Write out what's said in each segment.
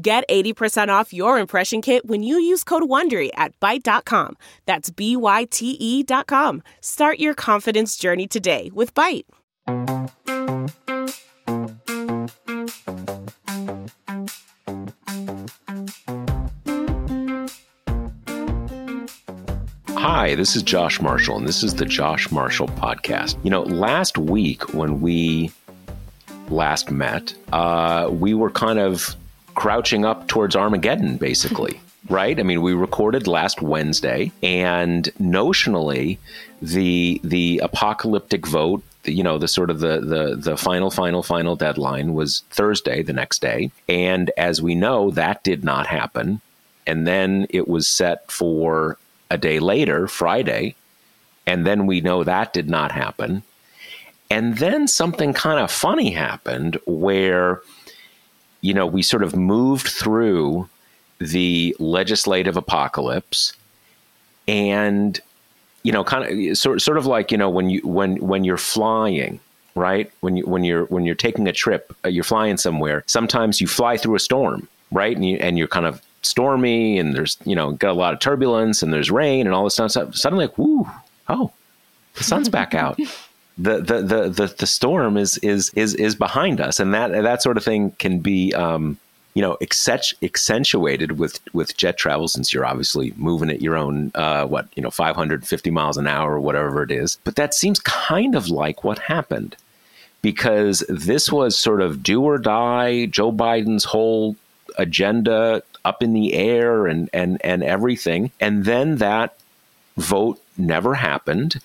Get 80% off your impression kit when you use code WONDERY at Byte.com. That's B-Y-T-E dot com. Start your confidence journey today with Byte. Hi, this is Josh Marshall, and this is the Josh Marshall Podcast. You know, last week when we last met, uh, we were kind of crouching up towards Armageddon, basically. right? I mean, we recorded last Wednesday, and notionally, the the apocalyptic vote, you know, the sort of the the the final, final, final deadline was Thursday, the next day, and as we know, that did not happen. And then it was set for a day later, Friday, and then we know that did not happen. And then something kind of funny happened where you know, we sort of moved through the legislative apocalypse and you know kind of sort, sort of like you know when you when when you're flying right? When you when you're when you're taking a trip uh, you're flying somewhere sometimes you fly through a storm right? And you and you're kind of stormy and there's you know got a lot of turbulence and there's rain and all this stuff. Suddenly like whoo oh the sun's back out the, the the the storm is is is is behind us, and that that sort of thing can be. Um, you know, accentuated with with jet travel, since you're obviously moving at your own uh, what you know 550 miles an hour or whatever it is. But that seems kind of like what happened, because this was sort of do or die. Joe Biden's whole agenda up in the air and and and everything, and then that vote never happened,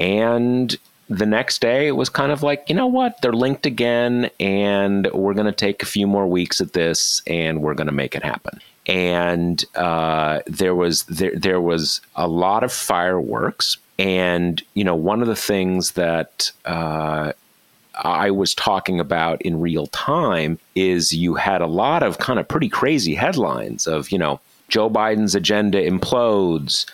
and the next day it was kind of like you know what? They're linked again and we're going to take a few more weeks at this and we're going to make it happen. And uh, there was there, there was a lot of fireworks and you know one of the things that uh, I was talking about in real time is you had a lot of kind of pretty crazy headlines of you know Joe Biden's agenda implodes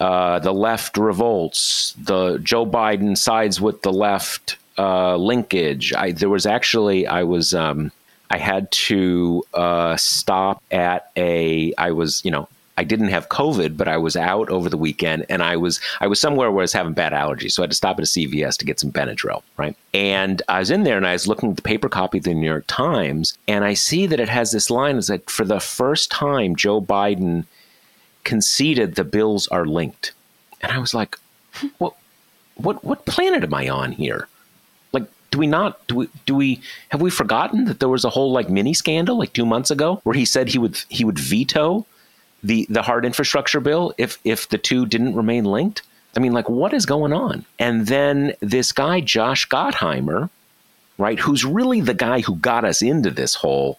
uh, the left revolts. The Joe Biden sides with the left uh, linkage. I, there was actually I was um, I had to uh, stop at a. I was you know I didn't have COVID, but I was out over the weekend, and I was I was somewhere where I was having bad allergies, so I had to stop at a CVS to get some Benadryl, right? And I was in there, and I was looking at the paper copy of the New York Times, and I see that it has this line: "Is that for the first time, Joe Biden." Conceded the bills are linked. And I was like, what what what planet am I on here? Like, do we not do we do we have we forgotten that there was a whole like mini scandal like two months ago where he said he would he would veto the the hard infrastructure bill if if the two didn't remain linked? I mean, like, what is going on? And then this guy, Josh Gottheimer, right, who's really the guy who got us into this whole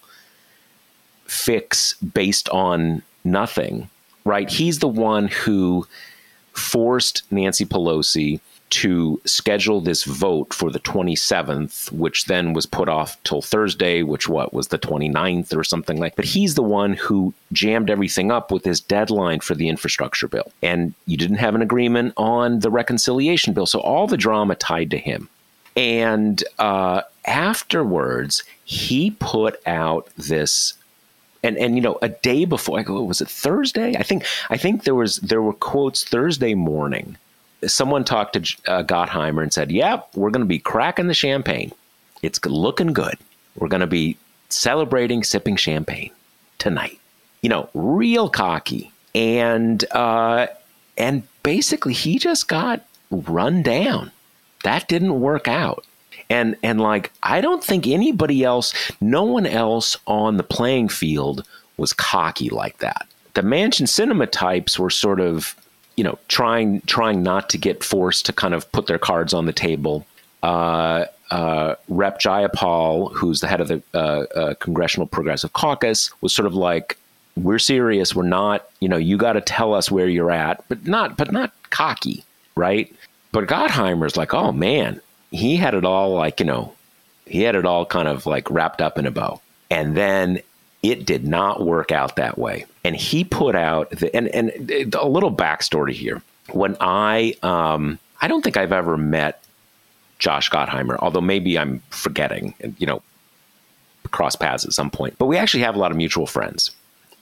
fix based on nothing right? He's the one who forced Nancy Pelosi to schedule this vote for the 27th, which then was put off till Thursday, which what was the 29th or something like. That. But he's the one who jammed everything up with his deadline for the infrastructure bill. And you didn't have an agreement on the reconciliation bill. So all the drama tied to him. And uh, afterwards, he put out this and and you know a day before I go was it Thursday? I think I think there was there were quotes Thursday morning. Someone talked to uh, Gottheimer and said yep we're going to be cracking the champagne. It's looking good. We're going to be celebrating sipping champagne tonight. You know real cocky. And uh and basically he just got run down. That didn't work out and and like I don't think anybody else, no one else on the playing field was cocky like that. The Manchin Sinema types were sort of, you know, trying trying not to get forced to kind of put their cards on the table. Uh, uh, Rep Jayapal, who's the head of the uh, uh, Congressional Progressive Caucus, was sort of like, "We're serious. We're not. You know, you got to tell us where you're at, but not, but not cocky, right?" But Gottheimer's like, "Oh man, he had it all like you know, he had it all kind of like wrapped up in a bow." And then it did not work out that way. And he put out the, and and a little backstory here. When I um, I don't think I've ever met Josh Gottheimer, although maybe I'm forgetting, you know, cross paths at some point. But we actually have a lot of mutual friends.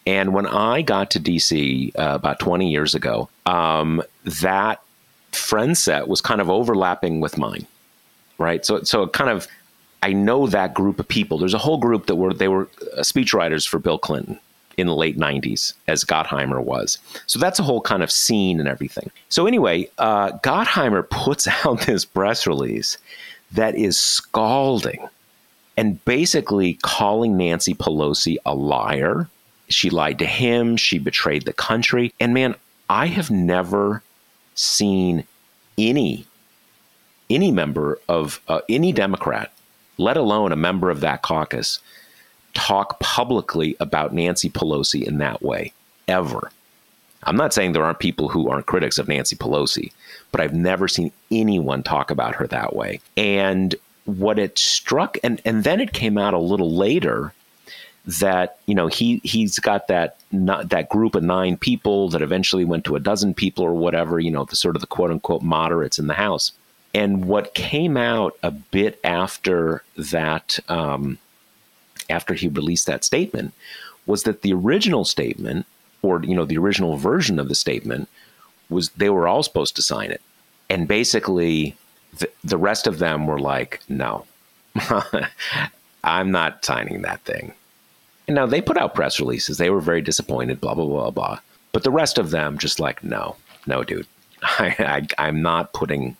And when I got to DC uh, about 20 years ago, um, that friend set was kind of overlapping with mine, right? So, so it kind of I know that group of people. There's a whole group that were they were uh, speechwriters for Bill Clinton in the late 90s, as Gottheimer was. So that's a whole kind of scene and everything. So anyway, uh, Gottheimer puts out this press release that is scalding and basically calling Nancy Pelosi a liar. She lied to him. She betrayed the country. And man, I have never seen any any member of uh, any Democrat let alone a member of that caucus, talk publicly about Nancy Pelosi in that way, ever. I'm not saying there aren't people who aren't critics of Nancy Pelosi, but I've never seen anyone talk about her that way. And what it struck, and, and then it came out a little later that you know he he's got that not, that group of nine people that eventually went to a dozen people or whatever you know the sort of the quote unquote moderates in the house and what came out a bit after that, um, after he released that statement, was that the original statement, or you know, the original version of the statement, was they were all supposed to sign it, and basically, the, the rest of them were like, "No, I'm not signing that thing." And now they put out press releases. They were very disappointed. Blah blah blah blah. But the rest of them just like, "No, no, dude, I, I I'm not putting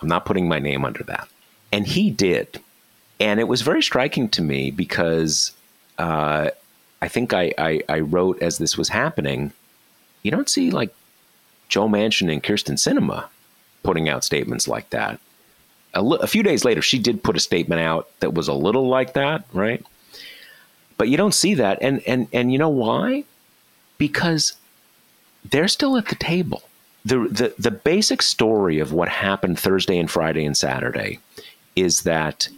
I'm not putting my name under that. And he did. And it was very striking to me because uh, I think I, I, I, wrote as this was happening, you don't see like Joe Manchin and Kyrsten Sinema putting out statements like that. A, li- a few days later, she did put a statement out that was a little like that, right? But you don't see that. And, and, and you know why? Because they're still at the table the, the the basic story of what happened Thursday and Friday and Saturday is that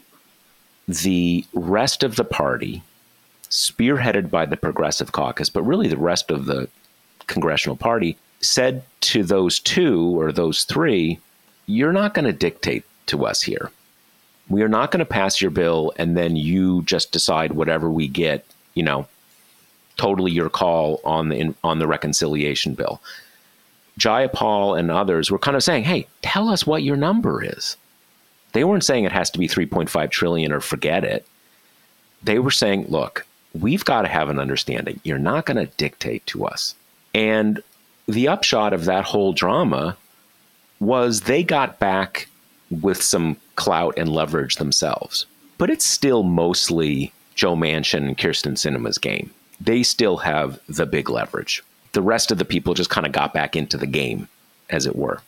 the rest of the party, spearheaded by the Progressive Caucus, but really the rest of the congressional party, said to those two or those three, "You're not going to dictate to us here. We are not going to pass your bill, and then you just decide whatever we get. You know, totally your call on the on the reconciliation bill." Jayapal and others were kind of saying, "Hey, tell us what your number is." They weren't saying it has to be 3.5 trillion or forget it. They were saying, "Look, we've got to have an understanding. You're not going to dictate to us." And the upshot of that whole drama was they got back with some clout and leverage themselves. But it's still mostly Joe Manchin and Kyrsten Sinema's game. They still have the big leverage the rest of the people just kind of got back into the game, as it were.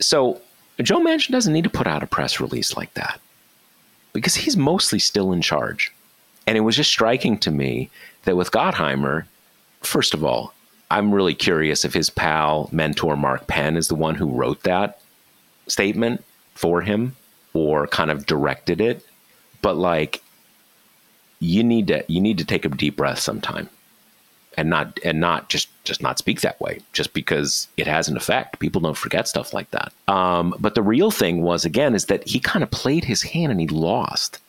So Joe Manchin doesn't need to put out a press release like that because he's mostly still in charge. And it was just striking to me that with Gottheimer, first of all, I'm really curious if his pal, mentor Mark Penn is the one who wrote that statement for him or kind of directed it. But like, you need to you need to take a deep breath sometime and not and not just just not speak that way just because it has an effect. People don't forget stuff like that. Um, but the real thing was again is that he kind of played his hand and he lost.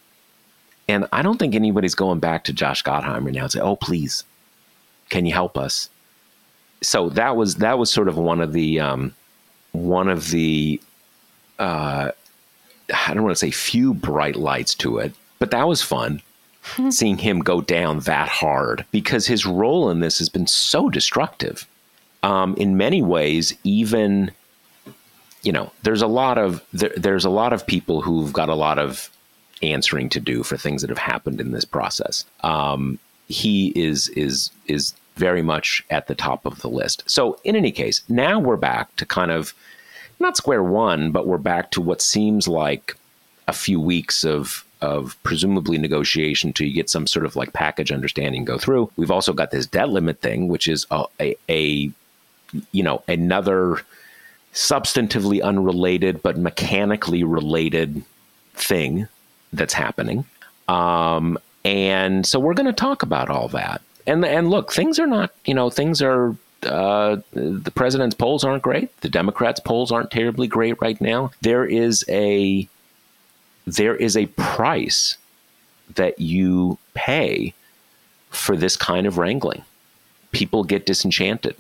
And i don't think anybody's going back to josh gottheimer now and say oh please can you help us? So that was that was sort of one of the um, one of the uh, i don't want to say few bright lights to it but that was fun seeing him go down that hard because his role in this has been so destructive. Um, in many ways, even you know, there's a lot of there, there's a lot of people who've got a lot of answering to do for things that have happened in this process. Um, he is is is very much at the top of the list. So in any case, now we're back to kind of not square one, but we're back to what seems like a few weeks of of presumably negotiation you get some sort of like package understanding go through. We've also got this debt limit thing, which is a, a, a you know another substantively unrelated but mechanically related thing that's happening. Um, and so we're going to talk about all that. And and look, things are not you know things are uh, the president's polls aren't great. The Democrats' polls aren't terribly great right now. There is a there is a price that you pay for this kind of wrangling. People get disenchanted.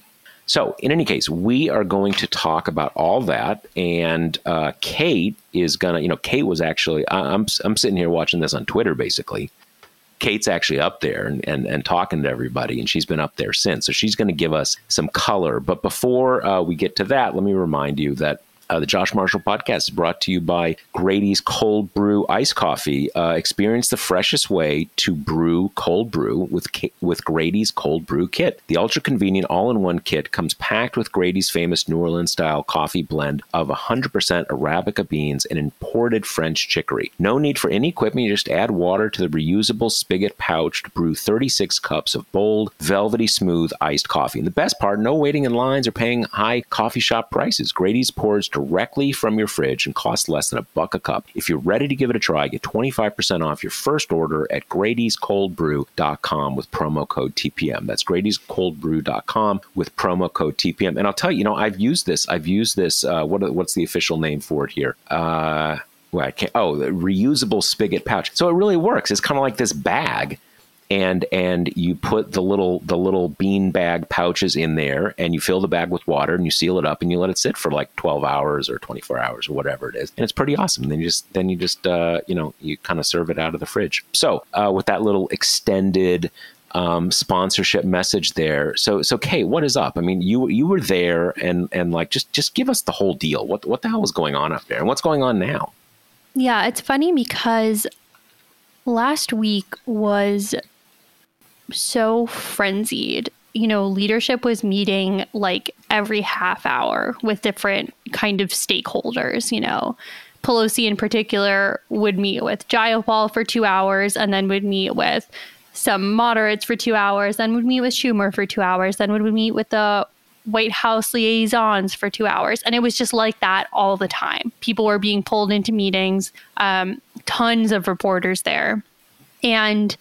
So, in any case, we are going to talk about all that. And uh, Kate is to, you know, Kate was actually, I'm, I'm sitting here watching this on Twitter basically. Kate's actually up there and, and, and talking to everybody, and she's been up there since. So she's going to give us some color. But before uh, we get to that, let me remind you that uh, the Josh Marshall podcast is brought to you by Grady's Cold Brew Ice Coffee. Uh, experience the freshest way to brew cold brew with with Grady's Cold Brew Kit. The ultra convenient all-in-one kit comes packed with Grady's famous New Orleans style coffee blend of 100% Arabica beans and imported French chicory. No need for any equipment. You just add water to the reusable spigot pouch to brew 36 cups of bold, velvety smooth iced coffee. And the best part, no waiting in lines or paying high coffee shop prices. Grady's pours directly from your fridge and costs less than a buck a cup. If you're ready to give it a try, get 25% off your first order at Grady'sColdBrew.com with promo code TPM. That's Grady'sColdBrew.com with promo code TPM. And I'll tell you, you know, I've used this. I've used this. Uh, what, what's the official name for it here? Uh, well, oh, the reusable spigot pouch. So it really works. It's kind of like this bag and and you put the little the little bean bag pouches in there and you fill the bag with water and you seal it up and you let it sit for like 12 hours or 24 hours or whatever it is and it's pretty awesome then you just then you just uh, you know you kind of serve it out of the fridge so uh, with that little extended um, sponsorship message there. So, so Kate, what is up? I mean, you you were there, and and like just just give us the whole deal. What what the hell was going on up there, and what's going on now? Yeah, it's funny because last week was so frenzied. You know, leadership was meeting like every half hour with different kind of stakeholders, you know. Pelosi in particular would meet with Jayapal for two hours and then would meet with some moderates for two hours, then would meet with Schumer for two hours, then would meet with the White House liaisons for two hours. And it was just like that all the time. People were being pulled into meetings, um, tons of reporters there. And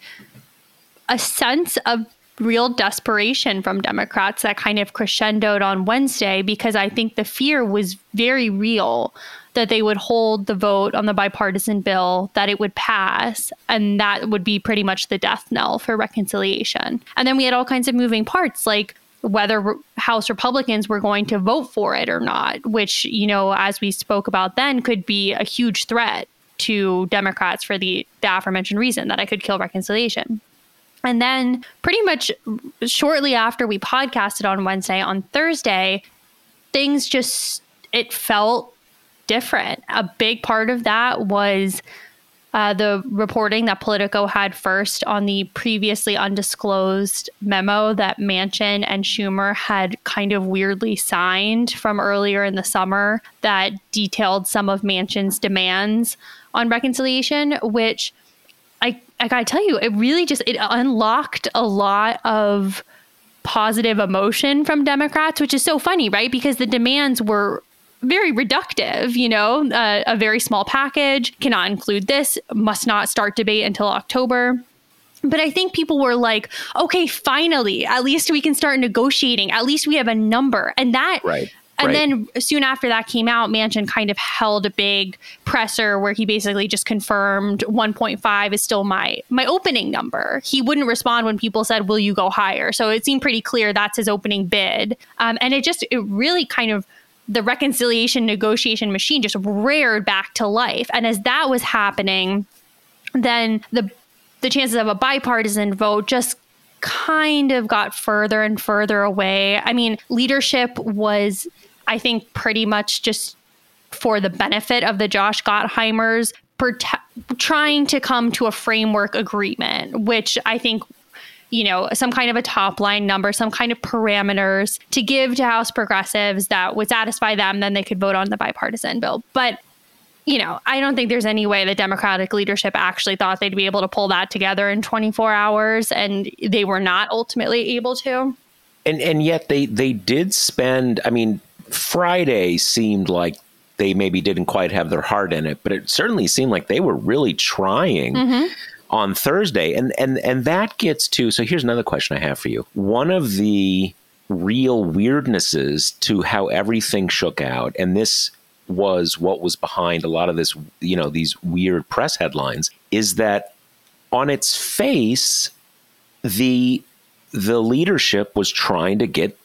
a sense of real desperation from Democrats that kind of crescendoed on Wednesday because I think the fear was very real that they would hold the vote on the bipartisan bill, that it would pass, and that would be pretty much the death knell for reconciliation. And then we had all kinds of moving parts like whether House Republicans were going to vote for it or not, which, you know, as we spoke about then, could be a huge threat to Democrats for the, the aforementioned reason that I could kill reconciliation. And then, pretty much shortly after we podcasted on Wednesday, on Thursday, things just, it felt different. A big part of that was uh, the reporting that Politico had first on the previously undisclosed memo that Manchin and Schumer had kind of weirdly signed from earlier in the summer that detailed some of Manchin's demands on reconciliation, which I gotta tell you, it really just it unlocked a lot of positive emotion from Democrats, which is so funny, right? Because the demands were very reductive, you know, uh, a very small package cannot include this, must not start debate until October. But I think people were like, okay, finally, at least we can start negotiating. At least we have a number. And that right. And right. then soon after that came out, Manchin kind of held a big presser where he basically just confirmed 1.5 is still my my opening number. He wouldn't respond when people said, "Will you go higher?" So it seemed pretty clear that's his opening bid. Um, and it just it really kind of the reconciliation negotiation machine just reared back to life. And as that was happening, then the the chances of a bipartisan vote just kind of got further and further away. I mean, leadership was I think pretty much just for the benefit of the Josh Gottheimers, prote- trying to come to a framework agreement, which I think you know, some kind of a top line number, some kind of parameters to give to House progressives that would satisfy them, then they could vote on the bipartisan bill. But you know, I don't think there's any way the Democratic leadership actually thought they'd be able to pull that together in 24 hours, and they were not ultimately able to. And and yet they they did spend. I mean, Friday seemed like they maybe didn't quite have their heart in it, but it certainly seemed like they were really trying. Mm-hmm. On Thursday, and and and that gets to. So here's another question I have for you. One of the real weirdnesses to how everything shook out, and this was what was behind a lot of this, you know, these weird press headlines is that on its face, the the leadership was trying to get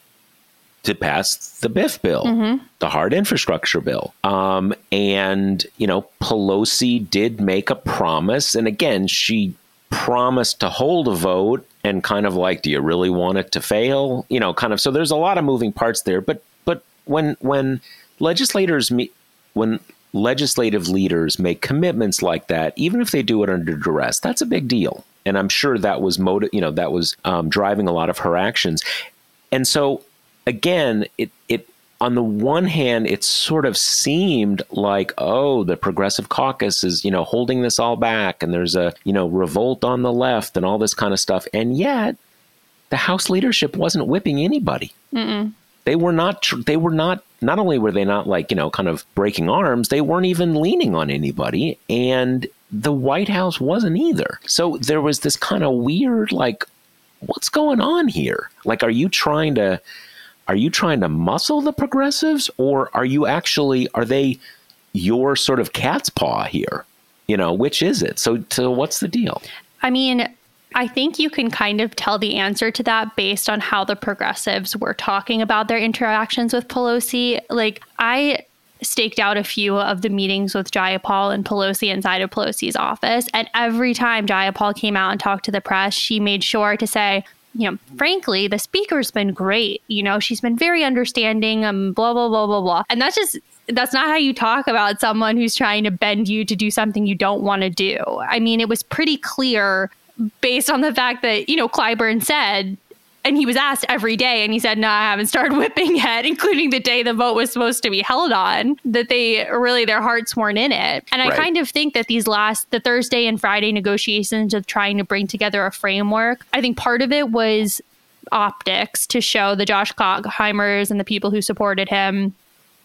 to pass the BIF bill, mm-hmm. the hard infrastructure bill. Um, and, you know, Pelosi did make a promise. And again, she promised to hold a vote and kind of like, do you really want it to fail? You know, kind of. So there's a lot of moving parts there. But, but when, when legislators meet, when legislative leaders make commitments like that, even if they do it under duress, that's a big deal. And I'm sure that was motive, you know, that was um, driving a lot of her actions. And so, again, it it on the one hand, it sort of seemed like, oh, the progressive caucus is, you know, holding this all back, and there's a, you know, revolt on the left and all this kind of stuff. And yet, the House leadership wasn't whipping anybody. Mm-mm. They were not. They were not not only were they not like, you know, kind of breaking arms, they weren't even leaning on anybody. And the White House wasn't either. So there was this kind of weird, like, what's going on here? Like, are you trying to. Are you trying to muscle the progressives or are you actually are they your sort of cat's paw here? You know, which is it? So so what's the deal? I mean, I think you can kind of tell the answer to that based on how the progressives were talking about their interactions with Pelosi. Like, I staked out a few of the meetings with Jayapal and Pelosi inside of Pelosi's office. And every time Jayapal came out and talked to the press, she made sure to say, you know, frankly, the speaker's been great. You know, she's been very understanding, um, blah, blah, blah, blah, blah. And that's just, that's not how you talk about someone who's trying to bend you to do something you don't want to do. I mean, it was pretty clear based on the fact that, you know, Clyburn said, and he was asked every day, and he said, No, I haven't started whipping yet, including the day the vote was supposed to be held on, that they really, their hearts weren't in it. And I kind of think that these last, the Thursday and Friday negotiations of trying to bring together a framework, I think part of it was optics to show the Josh Gottheimers and the people who supported him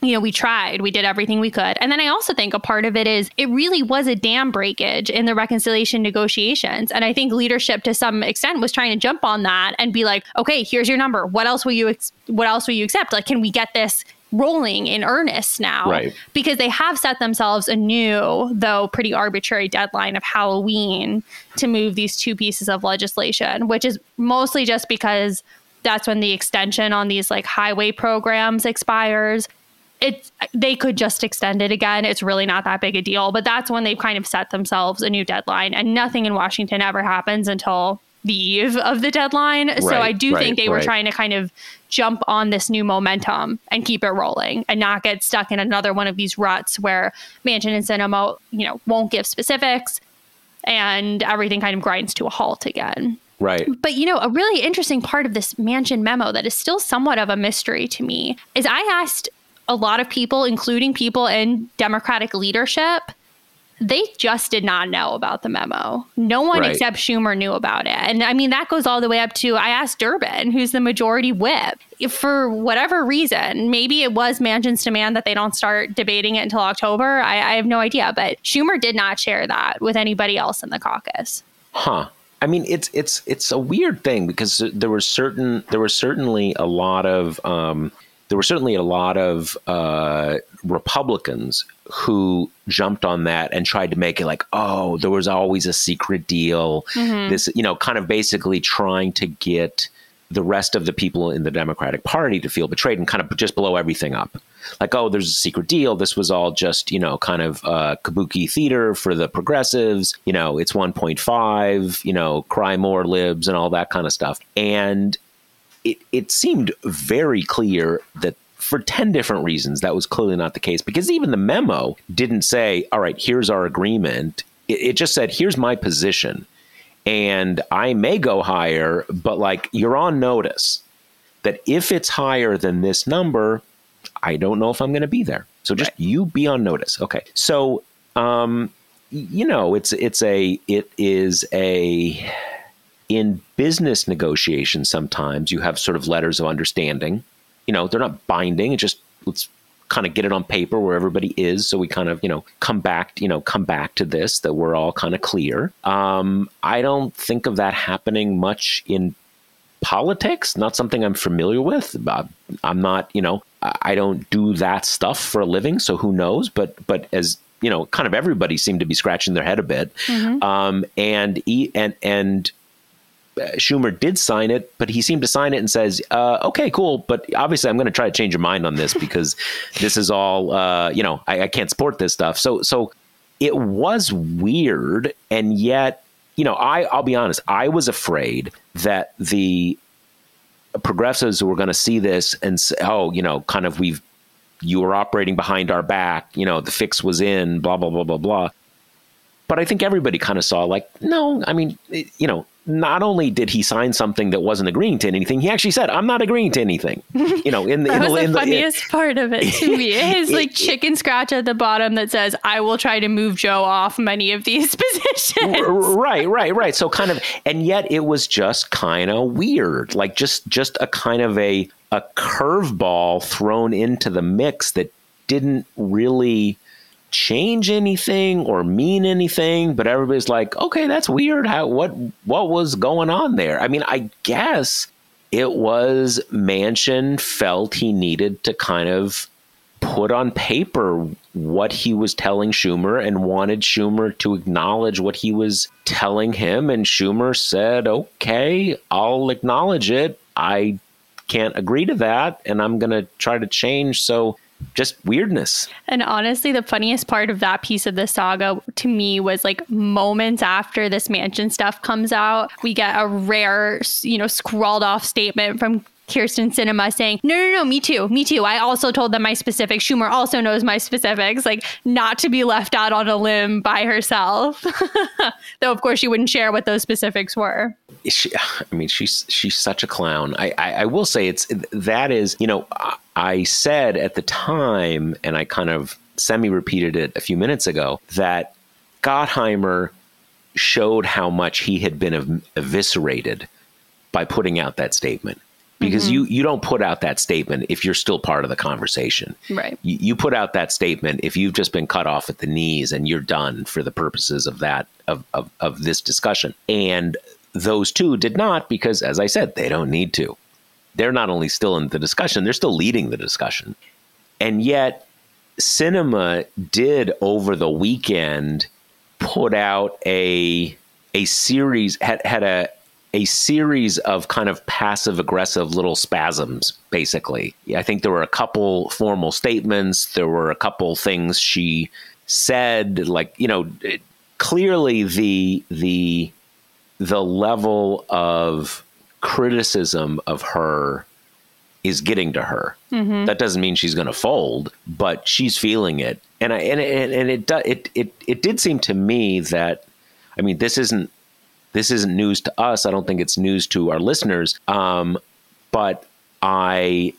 you know, we tried, we did everything we could. And then I also think a part of it is it really was a dam breakage in the reconciliation negotiations. And I think leadership to some extent was trying to jump on that and be like, okay, here's your number. What else will you, ex- what else will you accept? Like, can we get this rolling in earnest now? Right. Because they have set themselves a new, though pretty arbitrary deadline of Halloween to move these two pieces of legislation, which is mostly just because that's when the extension on these like highway programs expires it's they could just extend it again. It's really not that big a deal, but that's when they've kind of set themselves a new deadline, and nothing in Washington ever happens until the eve of the deadline. Right, so I do right, think they were trying to kind of jump on this new momentum and keep it rolling and not get stuck in another one of these ruts where Manchin and Sinema, you know, won't give specifics and everything kind of grinds to a halt again. Right. But you know, a really interesting part of this Manchin memo that is still somewhat of a mystery to me is I asked a lot of people, including people in Democratic leadership, they just did not know about the memo. No one right. except Schumer knew about it. And I mean, that goes all the way up to I asked Durbin, who's the majority whip, for whatever reason. Maybe it was Manchin's demand that they don't start debating it until October. I, I have no idea. But Schumer did not share that with anybody else in the caucus. Huh. I mean, it's it's it's a weird thing because there were certain there were certainly a lot of um, there were certainly a lot of uh, Republicans who jumped on that and tried to make it like, oh, there was always a secret deal. Mm-hmm. This, you know, kind of basically trying to get the rest of the people in the Democratic Party to feel betrayed and kind of just blow everything up. Like, oh, there's a secret deal. This was all just, you know, kind of uh, kabuki theater for the progressives. You know, it's 1.5, you know, cry more libs and all that kind of stuff. And it, it seemed very clear that for 10 different reasons that was clearly not the case because even the memo didn't say all right here's our agreement it, it, just said here's my position and i may go higher but like you're on notice that if it's higher than this number i don't know if i'm going to be there So just right. you be on notice. Okay. So, um, you know, it's it's a it is a in business negotiations. Sometimes you have sort of letters of understanding. You know, they're not binding. It's just let's kind of get it on paper where everybody is so we kind of you know come back you know come back to this that we're all kind of clear um, i don't think of that happening much in politics not something i'm familiar with i'm not you know i don't do that stuff for a living so who knows but but as you know kind of everybody seemed to be scratching their head a bit mm-hmm. um, and and and Schumer did sign it, but he seemed to sign it and says, uh, "Okay, cool, but obviously I'm going to try to change your mind on this because this is all, uh, you know, I, I, can't support this stuff." So, so it was weird, and yet, you know, I I'll be honest, I was afraid that the progressives were going to see this and say, "Oh, you know, kind of we've you were operating behind our back, you know, the fix was in, blah blah blah blah blah." But I think everybody kind of saw like, no, I mean, you know, not only did he sign something that wasn't agreeing to anything, he actually said, "I'm not agreeing to anything." You know, in the, that in was the, the funniest the, part of it to me. His like chicken scratch at the bottom that says, "I will try to move Joe off many of these positions." Right, right, right. So kind of, and yet it was just kind of weird, like just just a kind of a a curveball thrown into the mix that didn't really change anything or mean anything, but everybody's like, okay, that's weird. How what what was going on there? I mean, I guess it was Manchin felt he needed to kind of put on paper what he was telling Schumer and wanted Schumer to acknowledge what he was telling him. And Schumer said, okay, I'll acknowledge it. I can't agree to that. And I'm going to try to change. So just weirdness. And honestly, the funniest part of that piece of the saga to me was like moments after this Manchin stuff comes out, we get a rare, you know, scrawled off statement from Kyrsten Sinema saying, no, no, no, me too, me too. I also told them my specifics. Schumer also knows my specifics, like not to be left out on a limb by herself. Though, of course, she wouldn't share what those specifics were. She, I mean, she's she's such a clown. I, I, I will say it's that is, you know, I said at the time, and I kind of semi repeated it a few minutes ago, that Gottheimer showed how much he had been eviscerated by putting out that statement because mm-hmm. you you don't put out that statement if you're still part of the conversation. Right. You, you, put out that statement if you've just been cut off at the knees and you're done for the purposes of that of of, of this discussion. And those two did not because, as I said, they don't need to. They're not only still in the discussion, they're still leading the discussion. And yet, Sinema did over the weekend put out a a series had had a a series of kind of passive aggressive little spasms, basically. I think there were a couple formal statements, there were a couple things she said, like, you know, clearly the the the level of criticism of her is getting to her. Mm-hmm. That doesn't mean she's going to fold, but she's feeling it. And I and and, and it, it it it did seem to me that I mean this isn't this isn't news to us. I don't think it's news to our listeners. Um, but I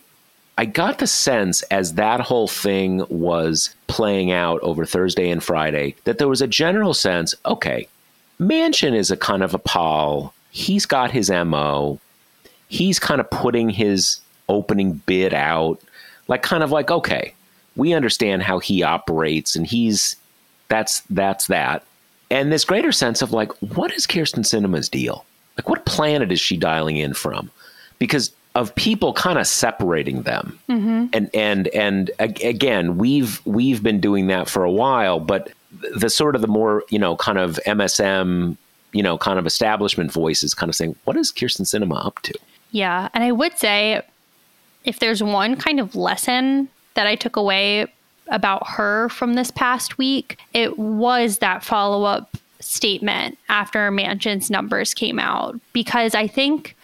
I got the sense as that whole thing was playing out over Thursday and Friday that there was a general sense, okay, Manchin is a kind of a pol. He's got his MO. He's kind of putting his opening bid out, like kind of like, okay, we understand how he operates and he's that's that's that and this greater sense of like, what is Kyrsten Sinema's deal? Like, what planet is she dialing in from? Because of people kind of separating them, mm-hmm. and and and again, we've we've been doing that for a while, but the sort of the more you know, kind of MSM, you know, kind of establishment voices, kind of saying, what is Kirsten Cinema up to? Yeah, and I would say, if there's one kind of lesson that I took away about her from this past week, it was that follow up statement after Manchin's numbers came out. Because I think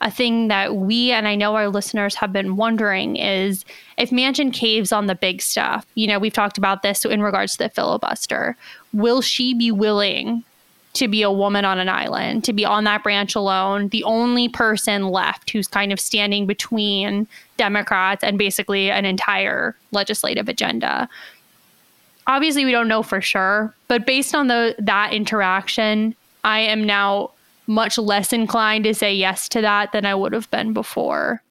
a thing that we and I know our listeners have been wondering is if Manchin caves on the big stuff, you know, we've talked about this in regards to the filibuster, will she be willing to be a woman on an island, to be on that branch alone, the only person left who's kind of standing between Democrats and basically an entire legislative agenda. Obviously, we don't know for sure, but based on the that interaction, I am now much less inclined to say yes to that than I would have been before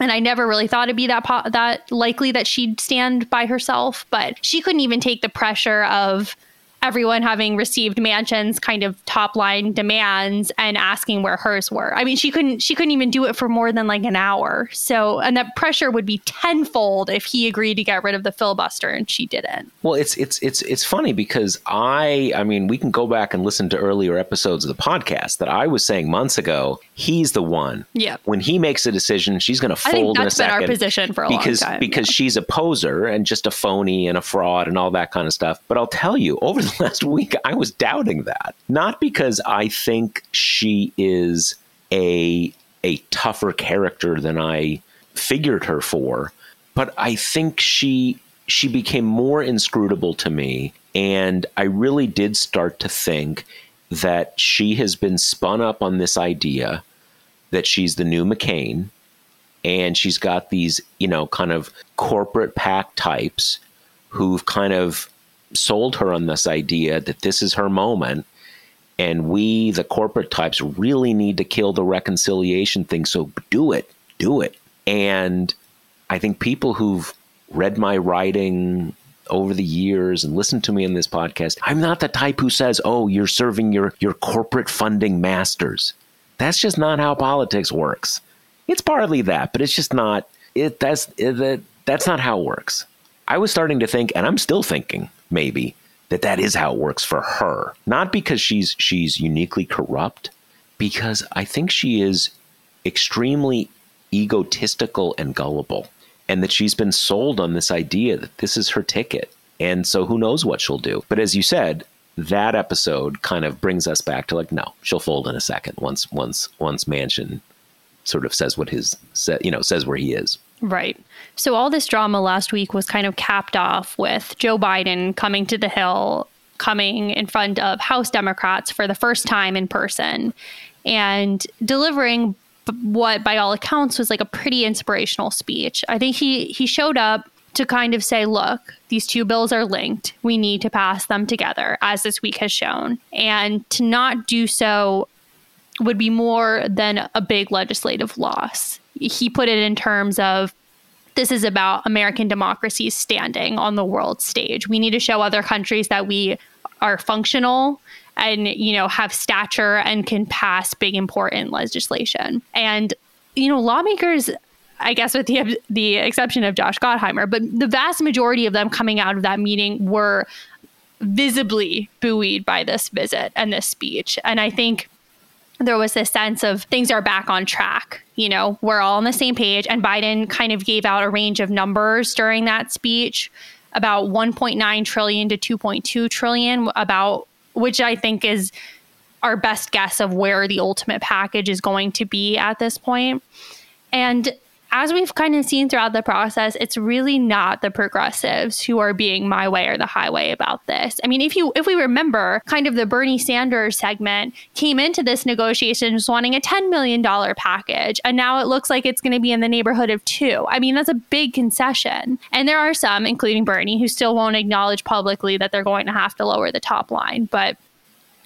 and I never really thought it'd be that po- that likely that she'd stand by herself, but she couldn't even take the pressure of everyone having received Manchin's kind of top line demands and asking where hers were. I mean, she couldn't she couldn't even do it for more than like an hour. So, and that pressure would be tenfold if he agreed to get rid of the filibuster and she didn't. Well, it's it's it's it's funny because I I mean, we can go back and listen to earlier episodes of the podcast that I was saying months ago, he's the one. Yeah. When he makes a decision, she's going to fold I in a think that's been second our position for a because long time. because yeah. she's a poser and just a phony and a fraud and all that kind of stuff. But I'll tell you, over the last week, I was doubting that. Not because I think she is a a tougher character than I figured her for, but I think she she became more inscrutable to me, and I really did start to think that she has been spun up on this idea that she's the new McCain and she's got these, you know, kind of corporate pack types who've kind of sold her on this idea that this is her moment. And we, the corporate types, really need to kill the reconciliation thing. So do it, do it. And I think people who've read my writing over the years and listened to me in this podcast, I'm not the type who says, "Oh, you're serving your your corporate funding masters." That's just not how politics works. It's partly that, but it's just not. It that's it, that that's not how it works. I was starting to think, and I'm still thinking, maybe that that is how it works for her. Not because she's she's uniquely corrupt, because I think she is extremely egotistical and gullible, and that she's been sold on this idea that this is her ticket. And so who knows what she'll do. But as you said, that episode kind of brings us back to like, no, she'll fold in a second once once once Manchin sort of says what his you know says where he is. Right. So all this drama last week was kind of capped off with Joe Biden coming to the Hill, coming in front of House Democrats for the first time in person, and delivering what, by all accounts, was like a pretty inspirational speech. I think he he showed up to kind of say, look, these two bills are linked. We need to pass them together, as this week has shown. And to not do so would be more than a big legislative loss. He put it in terms of this is about American democracy's standing on the world stage. We need to show other countries that we are functional and you know have stature and can pass big important legislation. And you know lawmakers I guess with the the exception of Josh Gottheimer, but the vast majority of them coming out of that meeting were visibly buoyed by this visit and this speech. And I think there was this sense of things are back on track. You know, we're all on the same page. And Biden kind of gave out a range of numbers during that speech about 1.9 trillion to 2.2 trillion, about which I think is our best guess of where the ultimate package is going to be at this point. And as we've kind of seen throughout the process, it's really not the progressives who are being my way or the highway about this. I mean, if you if we remember, kind of the Bernie Sanders segment came into this negotiations wanting a $10 million package, and now it looks like it's going to be in the neighborhood of two. I mean, that's a big concession. And there are some, including Bernie, who still won't acknowledge publicly that they're going to have to lower the top line. But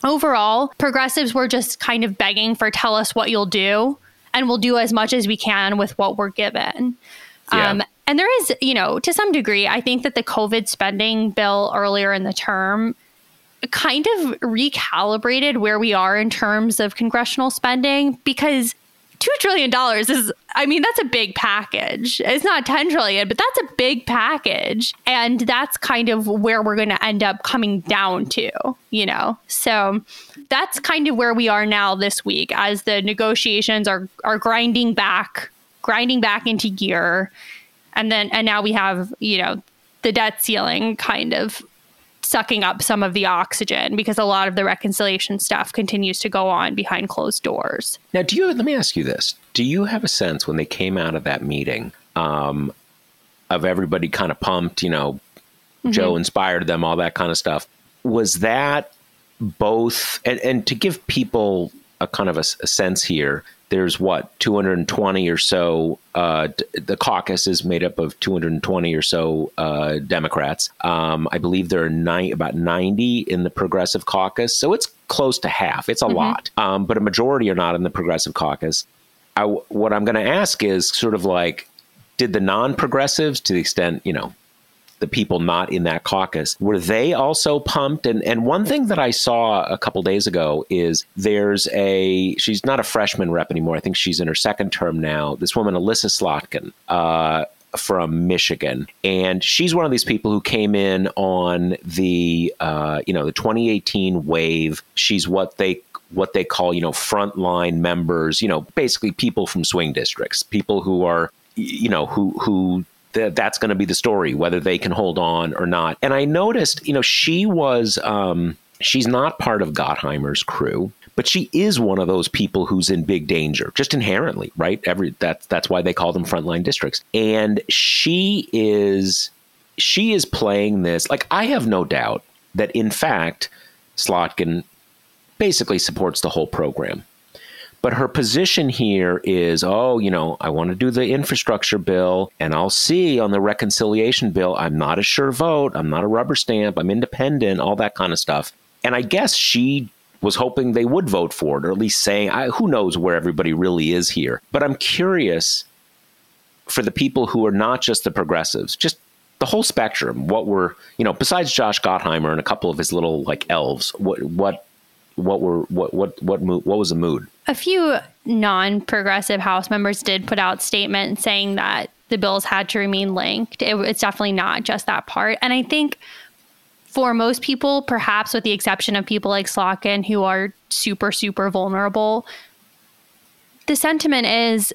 overall, progressives were just kind of begging for tell us what you'll do and we'll do as much as we can with what we're given. Yeah. Um, and there is, you know, to some degree, I think that the COVID spending bill earlier in the term kind of recalibrated where we are in terms of congressional spending because $2 trillion is, I mean, that's a big package. It's not 10 trillion, but that's a big package. And that's kind of where we're going to end up coming down to, you know? So that's kind of where we are now this week as the negotiations are, are grinding back, grinding back into gear. And then, and now we have, you know, the debt ceiling kind of sucking up some of the oxygen because a lot of the reconciliation stuff continues to go on behind closed doors. Now, do you? Let me ask you this: Do you have a sense when they came out of that meeting um, of everybody kind of pumped? You know, mm-hmm. Joe inspired them, all that kind of stuff. Was that both, and, and to give people a kind of a, a sense here, there's what 220 or so. Uh, d- the caucus is made up of 220 or so uh, Democrats. Um, I believe there are ni- about 90 in the Progressive Caucus, so it's close to half. It's a mm-hmm. lot, um, but a majority are not in the Progressive Caucus. I, what I'm going to ask is sort of like, did the non-progressives, to the extent you know the people not in that caucus, were they also pumped? And and one thing that I saw a couple days ago is there's a she's not a freshman rep anymore. I think she's in her second term now. This woman, Elissa Slotkin. Uh, from Michigan, and she's one of these people who came in on the uh, you know the 2018 wave. She's what they what they call you know frontline members. You know, basically people from swing districts, people who are you know who who that that's going to be the story, whether they can hold on or not. And I noticed, you know, she was, um, she's not part of Gottheimer's crew, but she is one of those people who's in big danger, just inherently, right? Every that's that's why they call them frontline districts. And she is, she is playing this. Like I have no doubt that, in fact, Slotkin basically supports the whole program. But her position here is, oh, you know, I want to do the infrastructure bill, and I'll see on the reconciliation bill, I'm not a sure vote, I'm not a rubber stamp, I'm independent, all that kind of stuff. And I guess she was hoping they would vote for it, or at least saying, I, who knows where everybody really is here. But I'm curious for the people who are not just the progressives, just the whole spectrum. What were you know, besides Josh Gottheimer and a couple of his little like elves, what what what were what what what what was the mood? A few non-progressive House members did put out statements saying that the bills had to remain linked. It, it's definitely not just that part, and I think for most people, perhaps with the exception of people like Slotkin who are super super vulnerable, the sentiment is,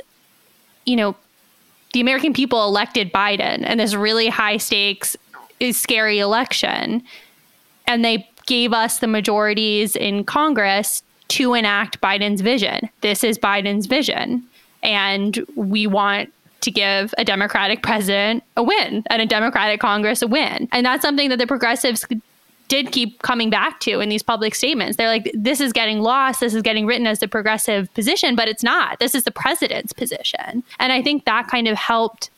you know, the American people elected Biden and this really high stakes, scary election, and they gave us the majorities in Congress to enact Biden's vision. This is Biden's vision. And we want to give a Democratic president a win and a Democratic Congress a win. And that's something that the progressives did keep coming back to in these public statements. They're like, this is getting lost. This is getting written as the progressive position, but it's not. This is the president's position. And I think that kind of helped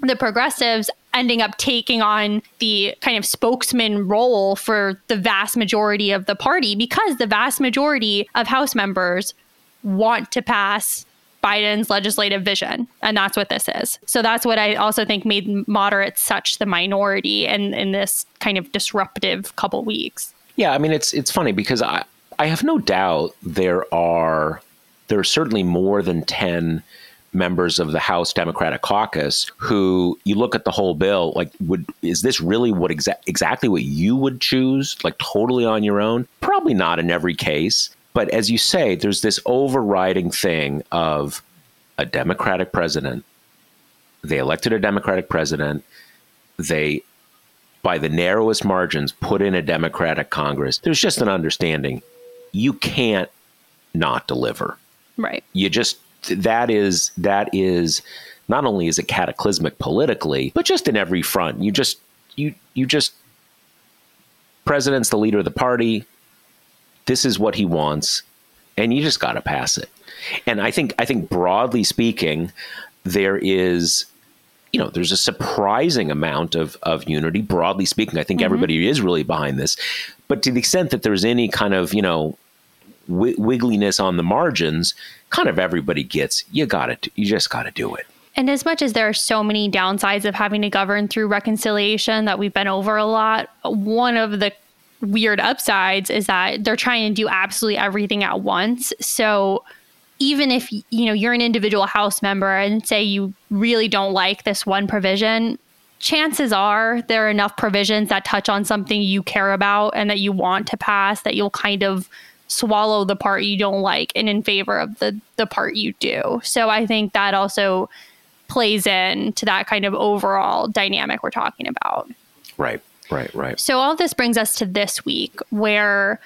the progressives ending up taking on the kind of spokesman role for the vast majority of the party because the vast majority of House members want to pass Biden's legislative vision. And that's what this is. So that's what I also think made moderates such the minority in, in this kind of disruptive couple weeks. Yeah, I mean it's it's funny because I I have no doubt there are there are certainly more than 10 members of the House Democratic Caucus who you look at the whole bill like would is this really what exa- exactly what you would choose? Like totally on your own? Probably not in every case. But as you say there's this overriding thing of a democratic president they elected a democratic president they by the narrowest margins put in a democratic congress. There's just an understanding. You can't not deliver. Right. You just that is that is not only is it cataclysmic politically, but just in every front. You just you you just president's the leader of the party. This is what he wants, and you just got to pass it. And I think I think broadly speaking, there is you know there's a surprising amount of of unity broadly speaking i think mm-hmm. everybody is really behind this but to the extent that there's any kind of you know w- wiggliness on the margins, kind of everybody gets. You got it. You just got to do it. And as much as there are so many downsides of having to govern through reconciliation that we've been over a lot, one of the weird upsides is that they're trying to do absolutely everything at once. So even if you know you're an individual house member and say you really don't like this one provision, chances are there are enough provisions that touch on something you care about and that you want to pass that you'll kind of swallow the part you don't like and in favor of the the part you do. So I think that also plays in to that kind of overall dynamic we're talking about. Right. Right, right. So all this brings us to this week where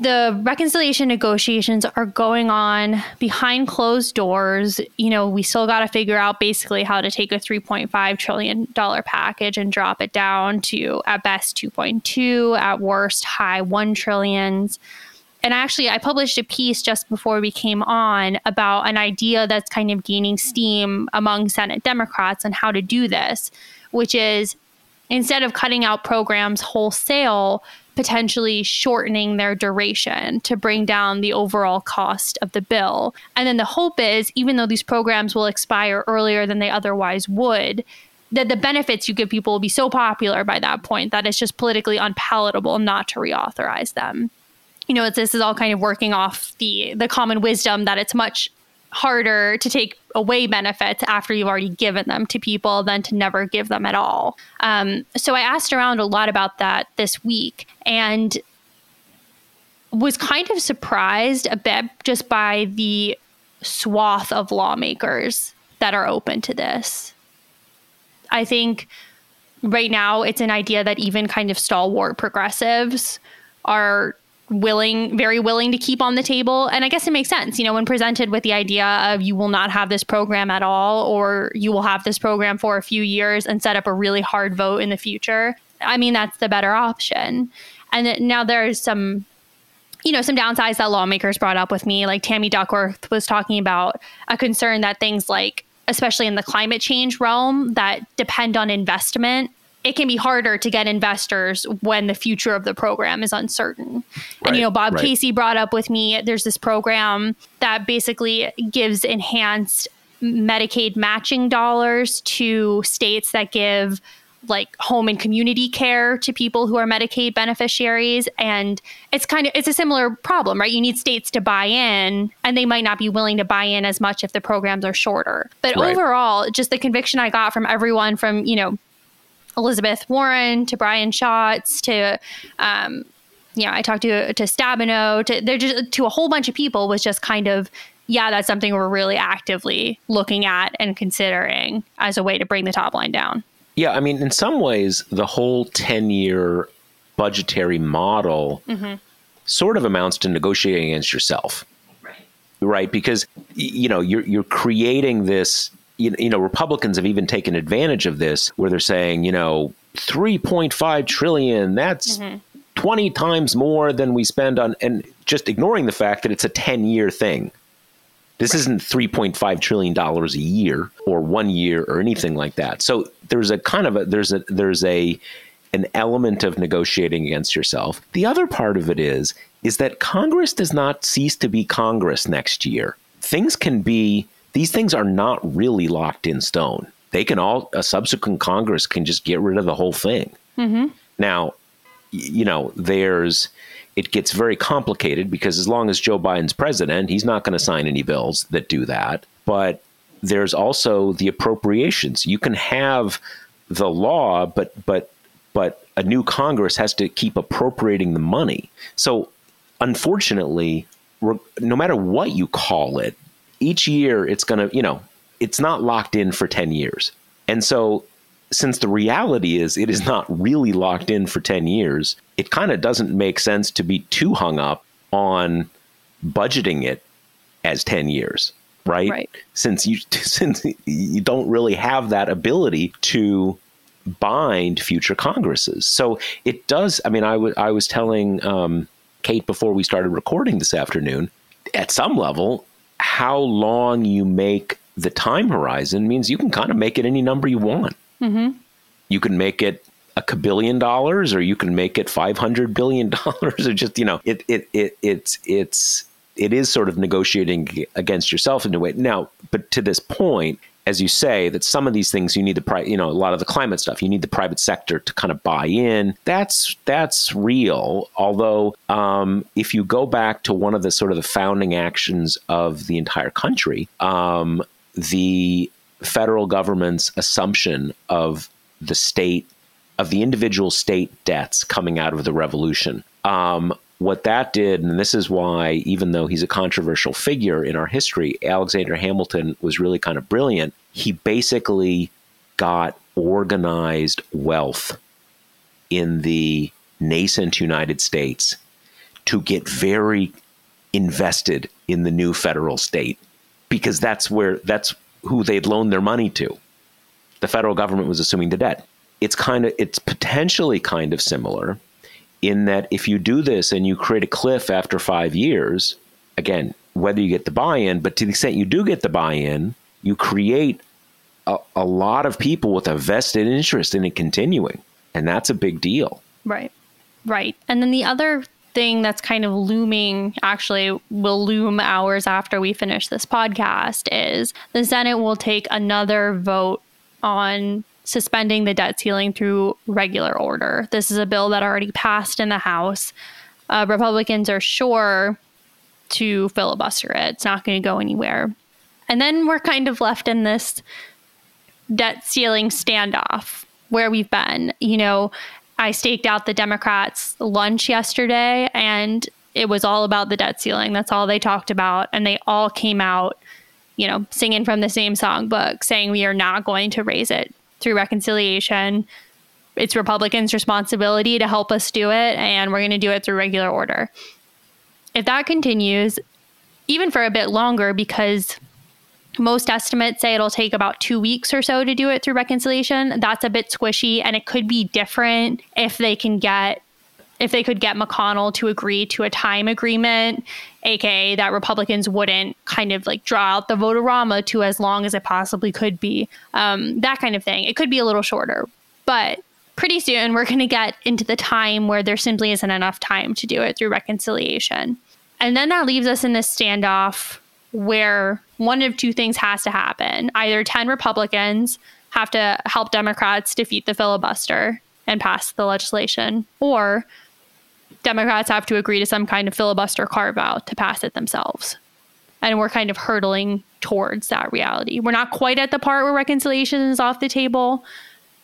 the reconciliation negotiations are going on behind closed doors. You know, we still got to figure out basically how to take a $3.5 trillion package and drop it down to at best 2.2, at worst high 1 trillions. And actually, I published a piece just before we came on about an idea that's kind of gaining steam among Senate Democrats on how to do this, which is instead of cutting out programs wholesale, potentially shortening their duration to bring down the overall cost of the bill. And then the hope is, even though these programs will expire earlier than they otherwise would, that the benefits you give people will be so popular by that point that it's just politically unpalatable not to reauthorize them. You know, this is all kind of working off the the common wisdom that it's much harder to take away benefits after you've already given them to people than to never give them at all. Um, so I asked around a lot about that this week and was kind of surprised a bit just by the swath of lawmakers that are open to this. I think right now it's an idea that even kind of stalwart progressives are willing very willing to keep on the table. And i guess it makes sense you know when presented with the idea of you will not have this program at all or you will have this program for a few years and set up a really hard vote in the future i mean that's the better option. And now there's some you know some downsides that lawmakers brought up with me. Like tammy duckworth was talking about a concern that things like especially in the climate change realm that depend on investment it can be harder to get investors when the future of the program is uncertain. Right, and you know, Bob right. Casey brought up with me there's this program that basically gives enhanced Medicaid matching dollars to states that give like home and community care to people who are Medicaid beneficiaries and it's kind of it's a similar problem right you need states to buy in and they might not be willing to buy in as much if the programs are shorter but right. overall just the conviction I got from everyone from you know Elizabeth Warren to Brian Schatz to, um, you know, I talked to to Stabenow to they're just to a whole bunch of people was just kind of yeah, that's something we're really actively looking at and considering as a way to bring the top line down. Yeah, I mean, in some ways, the whole ten year budgetary model mm-hmm. sort of amounts to negotiating against yourself. Right. Right, because you know you're you're creating this you, you know, Republicans have even taken advantage of this where they're saying, you know, 3.5 trillion, that's mm-hmm. 20 times more than we spend on, and just ignoring the fact that it's a 10 year thing. This right. isn't $3.5 trillion a year or one year or anything like that. So there's a kind of a, there's a, there's a, an element of negotiating against yourself. The other part of it is, is that Congress does not cease to be Congress next year. Things can be these things are not really locked in stone. They can all, a subsequent Congress can just get rid of the whole thing. Mm-hmm. Now, you know, there's, it gets very complicated because as long as Joe Biden's president, he's not going to sign any bills that do that. But there's also the appropriations. You can have the law, but, but, but a new Congress has to keep appropriating the money. So, unfortunately, no matter what you call it, each year it's going to, you know, it's not locked in for 10 years. And so, since the reality is it is not really locked in for 10 years, it kind of doesn't make sense to be too hung up on budgeting it as 10 years, right? right. Since you since you don't really have that ability to bind future congresses. So it does I mean I, w- I was telling um, Kate before we started recording this afternoon at some level how long you make the time horizon means you can kind of make it any number you want. Mm-hmm. You can make it a billion dollars, or you can make it five hundred billion dollars, or just you know, it it it it's it's it is sort of negotiating against yourself in a way. Now, but to this point, as you say, that some of these things you need the pri- you know a lot of the climate stuff you need the private sector to kind of buy in. That's that's real. Although um, if you go back to one of the sort of the founding actions of the entire country, um, the federal government's assumption of the state of the individual state debts coming out of the revolution. Um, what that did, and this is why, even though he's a controversial figure in our history, Alexander Hamilton was really kind of brilliant. He basically got organized wealth in the nascent United States to get very invested in the new federal state because that's where that's who they'd loaned their money to. The federal government was assuming the debt. It's kind of it's potentially kind of similar in that if you do this and you create a cliff after 5 years, again, whether you get the buy-in, but to the extent you do get the buy-in, you create a, a lot of people with a vested interest in it continuing. And that's a big deal. Right. Right. And then the other thing that's kind of looming, actually, will loom hours after we finish this podcast is the Senate will take another vote on suspending the debt ceiling through regular order. This is a bill that already passed in the House. Uh, Republicans are sure to filibuster it, it's not going to go anywhere. And then we're kind of left in this debt ceiling standoff where we've been. You know, I staked out the Democrats' lunch yesterday, and it was all about the debt ceiling. That's all they talked about. And they all came out, you know, singing from the same songbook, saying we are not going to raise it through reconciliation. It's Republicans' responsibility to help us do it, and we're going to do it through regular order. If that continues, even for a bit longer, because most estimates say it'll take about two weeks or so to do it through reconciliation. That's a bit squishy, and it could be different if they can get if they could get McConnell to agree to a time agreement, aka that Republicans wouldn't kind of like draw out the vote-a-rama to as long as it possibly could be, um, that kind of thing. It could be a little shorter, but pretty soon we're going to get into the time where there simply isn't enough time to do it through reconciliation. And then that leaves us in this standoff where one of two things has to happen. Either 10 Republicans have to help Democrats defeat the filibuster and pass the legislation, or Democrats have to agree to some kind of filibuster carve out to pass it themselves. And we're kind of hurtling towards that reality. We're not quite at the part where reconciliation is off the table,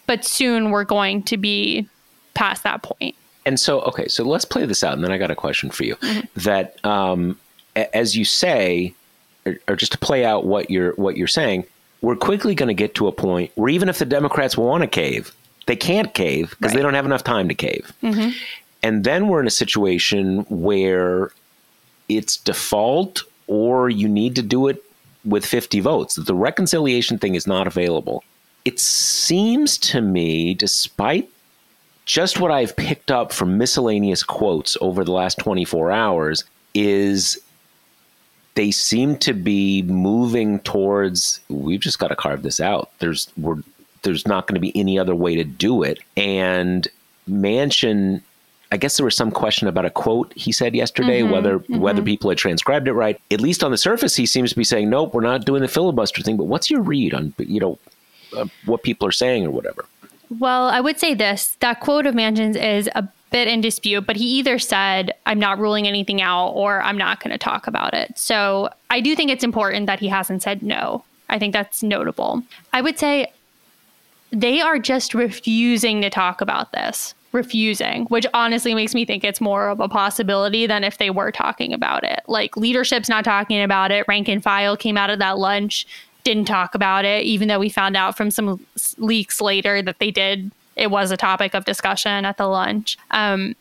but soon we're going to be past that point. And so, okay, so let's play this out. And then I got a question for you. Mm-hmm. That, um, as you say, or just to play out what you're what you're saying, we're quickly going to get to a point where even if the Democrats want to cave, they can't cave because right. they don't have enough time to cave. Mm-hmm. And then we're in a situation where it's default or you need to do it with 50 votes. The reconciliation thing is not available. It seems to me, despite just what I've picked up from miscellaneous quotes over the last 24 hours, is they seem to be moving towards we've just got to carve this out. There's we're there's not going to be any other way to do it. And Manchin, I guess there was some question about a quote he said yesterday, mm-hmm, whether mm-hmm. whether people had transcribed it right. At least on the surface, he seems to be saying, "Nope, we're not doing the filibuster thing." But what's your read on you know uh, what people are saying or whatever? Well, I would say this: that quote of Manchin's is a bit in dispute, but he either said, I'm not ruling anything out or I'm not going to talk about it. So I do think it's important that he hasn't said no. I think that's notable. I would say they are just refusing to talk about this, refusing, which honestly makes me think it's more of a possibility than if they were talking about it. Like leadership's not talking about it. Rank and file came out of that lunch, didn't talk about it, even though we found out from some leaks later that they did it was a topic of discussion at the lunch. Um,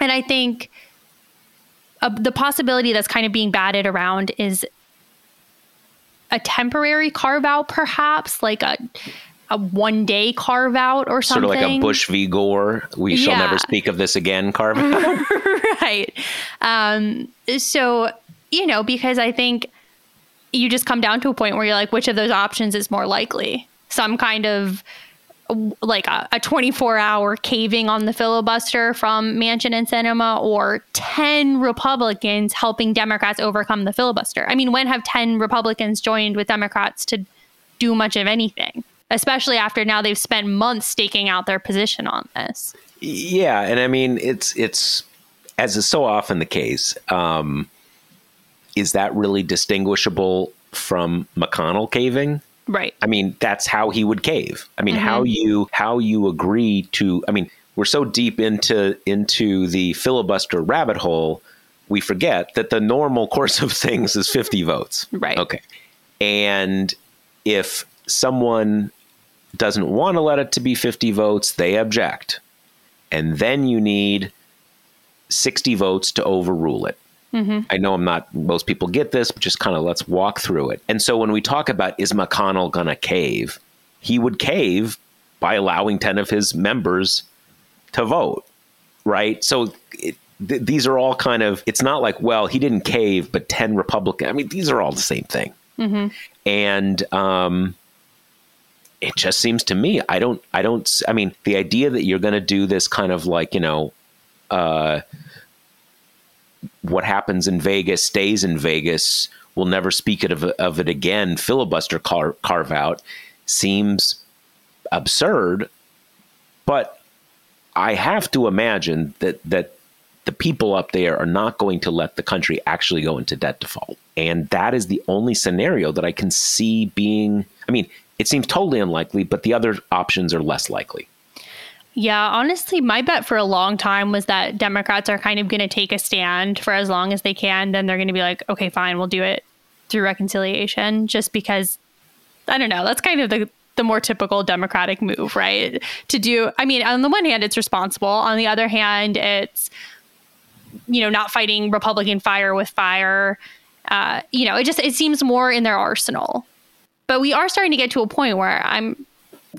and I think uh, the possibility that's kind of being batted around is a temporary carve out, perhaps like a a one day carve out or something. Sort of like a Bush v. Gore. We shall never speak of this again carve out. right. Um, so, you know, because I think you just come down to a point where you're like, which of those options is more likely? Some kind of like a, a 24 hour caving on the filibuster from Manchin and Sinema, or 10 Republicans helping Democrats overcome the filibuster. I mean, when have 10 Republicans joined with Democrats to do much of anything? Especially after now they've spent months staking out their position on this. Yeah, and I mean it's it's as is so often the case. Um, is that really distinguishable from McConnell caving? Right. I mean, that's how he would cave. I mean, mm-hmm. how you how you agree to I mean, we're so deep into into the filibuster rabbit hole, we forget that the normal course of things is 50 votes. Right. Okay. And if someone doesn't want to let it to be 50 votes, they object. And then you need 60 votes to overrule it. Mm-hmm. I know I'm not, most people get this, but just kind of let's walk through it. And so when we talk about is McConnell going to cave, he would cave by allowing 10 of his members to vote, right? So it, th- these are all kind of, it's not like, well, he didn't cave, but 10 Republican. I mean, these are all the same thing. Mm-hmm. And, um, it just seems to me i don't i don't i mean the idea that you're going to do this kind of like you know uh what happens in vegas stays in vegas we'll never speak of, of it again filibuster car, carve out seems absurd but i have to imagine that that the people up there are not going to let the country actually go into debt default. And that is the only scenario that i can see being i mean it seems totally unlikely, but the other options are less likely. Yeah, honestly, my bet for a long time was that Democrats are kind of going to take a stand for as long as they can. Then they're going to be like, okay, fine, we'll do it through reconciliation, just because I don't know. That's kind of the the more typical Democratic move, right? To do, I mean, on the one hand, it's responsible. On the other hand, it's you know not fighting Republican fire with fire. Uh, you know, it just it seems more in their arsenal. But we are starting to get to a point where I'm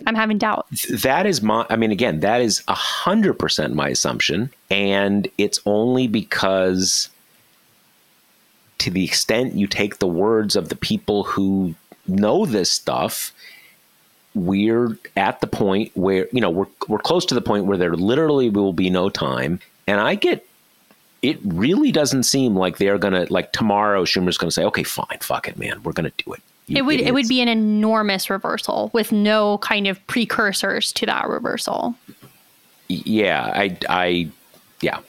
I'm having doubts. That is my I mean again, that is a hundred percent my assumption. And it's only because to the extent you take the words of the people who know this stuff, we're at the point where, you know, we're we're close to the point where there literally will be no time. And I get it really doesn't seem like they're gonna like tomorrow Schumer's gonna say, okay, fine, fuck it, man, we're gonna do it it would it would be an enormous reversal with no kind of precursors to that reversal. Yeah, I I yeah.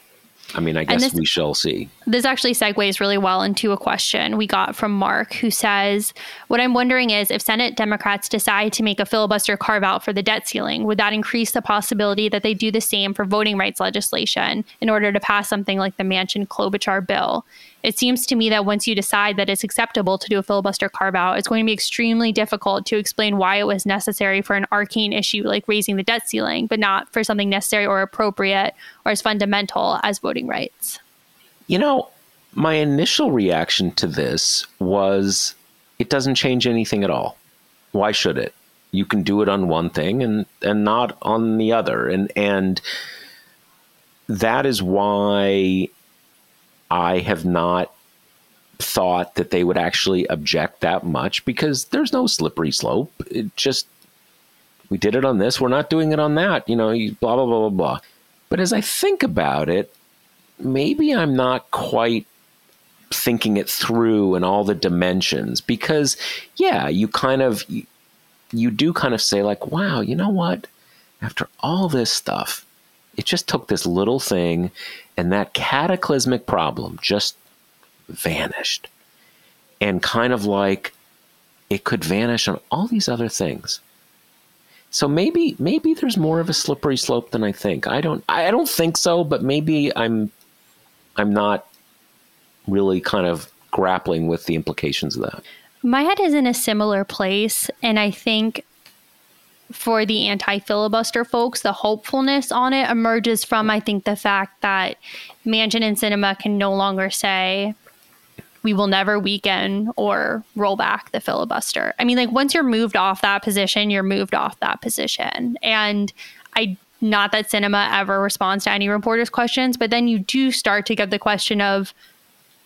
I mean, I guess this, we shall see. This actually segues really well into a question we got from Mark, who says, What I'm wondering is if Senate Democrats decide to make a filibuster carve out for the debt ceiling, would that increase the possibility that they do the same for voting rights legislation in order to pass something like the Manchin Klobuchar bill? It seems to me that once you decide that it's acceptable to do a filibuster carve out, it's going to be extremely difficult to explain why it was necessary for an arcane issue like raising the debt ceiling, but not for something necessary or appropriate or as fundamental as voting rights. You know, my initial reaction to this was it doesn't change anything at all. Why should it? You can do it on one thing and and not on the other. And and that is why I have not thought that they would actually object that much because there's no slippery slope. It just we did it on this, we're not doing it on that, you know, blah blah blah blah blah. But as I think about it, maybe I'm not quite thinking it through and all the dimensions because yeah, you kind of you, you do kind of say like, wow, you know what? After all this stuff, it just took this little thing and that cataclysmic problem just vanished. And kind of like it could vanish on all these other things. So maybe maybe there's more of a slippery slope than I think. I don't I don't think so, but maybe I'm I'm not really kind of grappling with the implications of that. My head is in a similar place and I think for the anti filibuster folks, the hopefulness on it emerges from, I think, the fact that Manchin and Sinema can no longer say, we will never weaken or roll back the filibuster. I mean, like once you're moved off that position, you're moved off that position. And I, not that Sinema ever responds to any reporters' questions, but then you do start to get the question of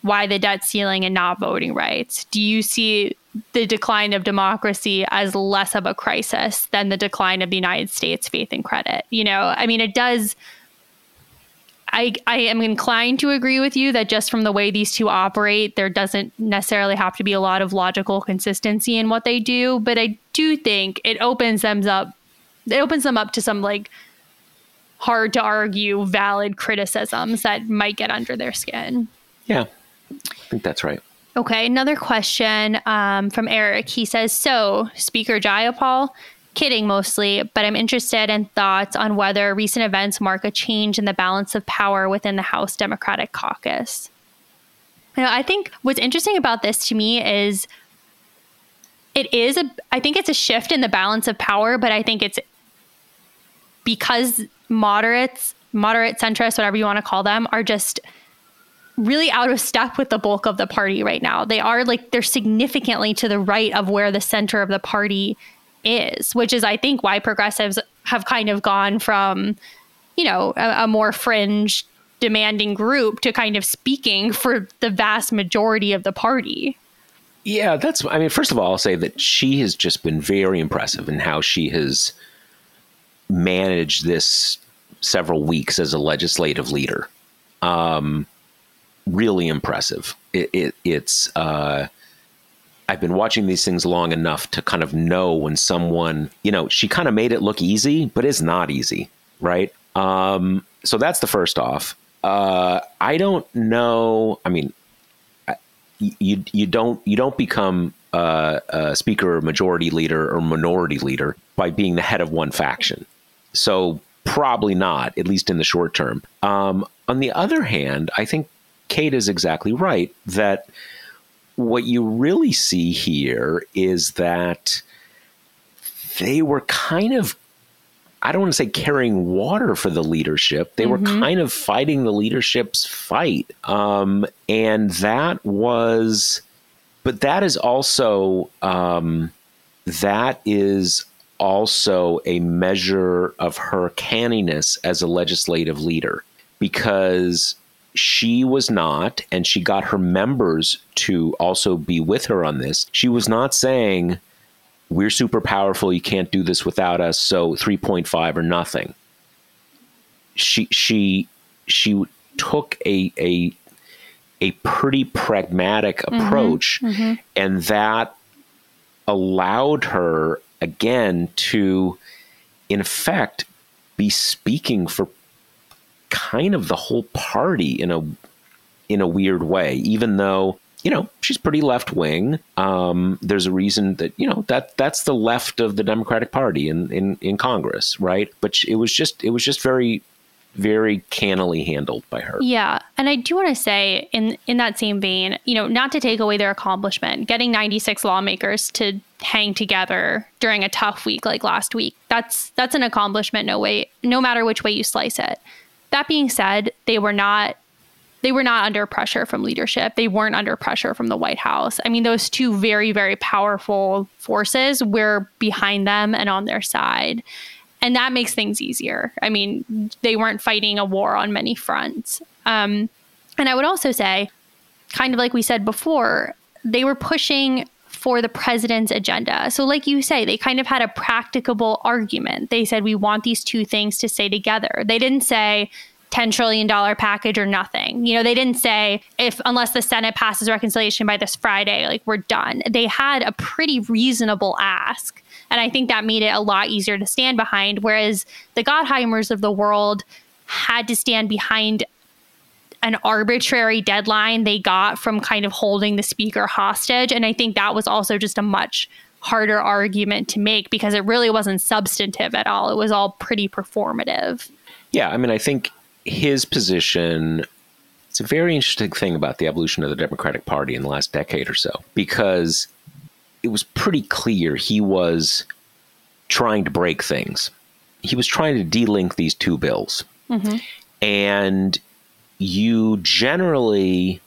why the debt ceiling and not voting rights. Do you see the decline of democracy as less of a crisis than the decline of the United States faith and credit. You know, I mean, it does. I, I am inclined to agree with you that just from the way these two operate, there doesn't necessarily have to be a lot of logical consistency in what they do. But I do think it opens them up. It opens them up to some like hard to argue, valid criticisms that might get under their skin. Yeah, I think that's right. Okay, another question um, from Eric. He says, So, Speaker Jayapal, kidding mostly, but I'm interested in thoughts on whether recent events mark a change in the balance of power within the House Democratic caucus. You know, I think what's interesting about this to me is it is a I think it's a shift in the balance of power, but I think it's because moderates moderate centrists, whatever you want to call them, are just really out of step with the bulk of the party right now. They are like they're significantly to the right of where the center of the party is, which is I think why progressives have kind of gone from, you know, a, a more fringe demanding group to kind of speaking for the vast majority of the party. Yeah, that's I mean, first of all, I'll say that she has just been very impressive in how she has managed this several weeks as a legislative leader. Um, really impressive. It, it, it's uh, I've been watching these things long enough to kind of know when someone, you know, she kind of made it look easy, but it's not easy, right? Um, so that's the first off. Uh, I don't know. I mean, you you don't you don't become uh, a speaker or majority leader or minority leader by being the head of one faction. So probably not, at least in the short term. Um, on the other hand, I think Kate is exactly right that what you really see here is that they were kind of I don't want to say carrying water for the leadership. They mm-hmm. were kind of fighting the leadership's fight. Um, and that was, but that is also, um, that is also a measure of her canniness as a legislative leader because she was not, and she got her members to also be with her on this. She was not saying, We're super powerful. You can't do this without us. So 3.5 or nothing. She, she, she took a, a, a pretty pragmatic mm-hmm. approach, mm-hmm. and that allowed her again to, in effect, be speaking for kind of the whole party in a in a weird way, even though you know she's pretty left wing. Um, there's a reason that you know that that's the left of the Democratic Party in in, in Congress, right? But it was just it was just very very cannily handled by her. Yeah, and I do want to say in in that same vein, you know, not to take away their accomplishment, getting 96 lawmakers to hang together during a tough week like last week. That's that's an accomplishment no way no matter which way you slice it. That being said, they were not they were not under pressure from leadership. They weren't under pressure from the White House. I mean, those two very, very powerful forces were behind them and on their side. And that makes things easier. I mean, they weren't fighting a war on many fronts. Um, and I would also say, kind of like we said before, they were pushing for the president's agenda. So, like you say, they kind of had a practicable argument. They said, we want these two things to stay together. They didn't say, $10 trillion package or nothing. You know, they didn't say if unless the Senate passes reconciliation by this Friday, like we're done. They had a pretty reasonable ask. And I think that made it a lot easier to stand behind. Whereas the Gottheimers of the world had to stand behind an arbitrary deadline they got from kind of holding the speaker hostage. And I think that was also just a much harder argument to make because it really wasn't substantive at all. It was all pretty performative. Yeah. I mean, I think his position. It's a very interesting thing about the evolution of the Democratic Party in the last decade or so, because it was pretty clear he was trying to break things. He was trying to delink these two bills. Mm-hmm. And you generally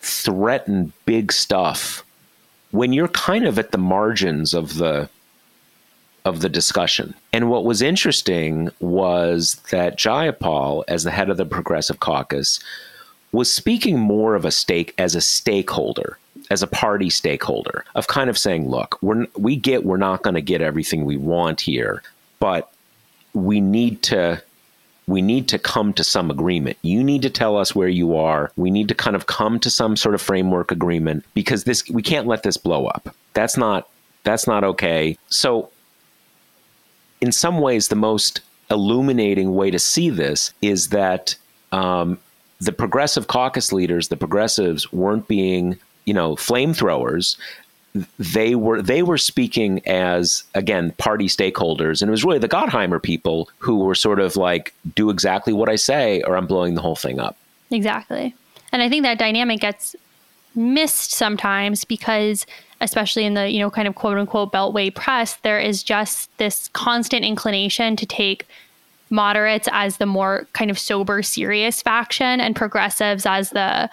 threaten big stuff when you're kind of at the margins of the of the discussion. And what was interesting was that Jayapal, as the head of the Progressive Caucus, was speaking more of a stake as a stakeholder, as a party stakeholder, of kind of saying, look, we're, we get we're not going to get everything we want here, but we need to we need to come to some agreement. You need to tell us where you are. We need to kind of come to some sort of framework agreement because this we can't let this blow up. That's not that's not okay. So in some ways the most illuminating way to see this is that um, the progressive caucus leaders, the progressives, weren't being, you know, flamethrowers they were they were speaking as again party stakeholders and it was really the Gottheimer people who were sort of like do exactly what I say or I'm blowing the whole thing up. Exactly. And I think that dynamic gets missed sometimes because especially in the, you know, kind of quote unquote beltway press, there is just this constant inclination to take moderates as the more kind of sober, serious faction, and progressives as the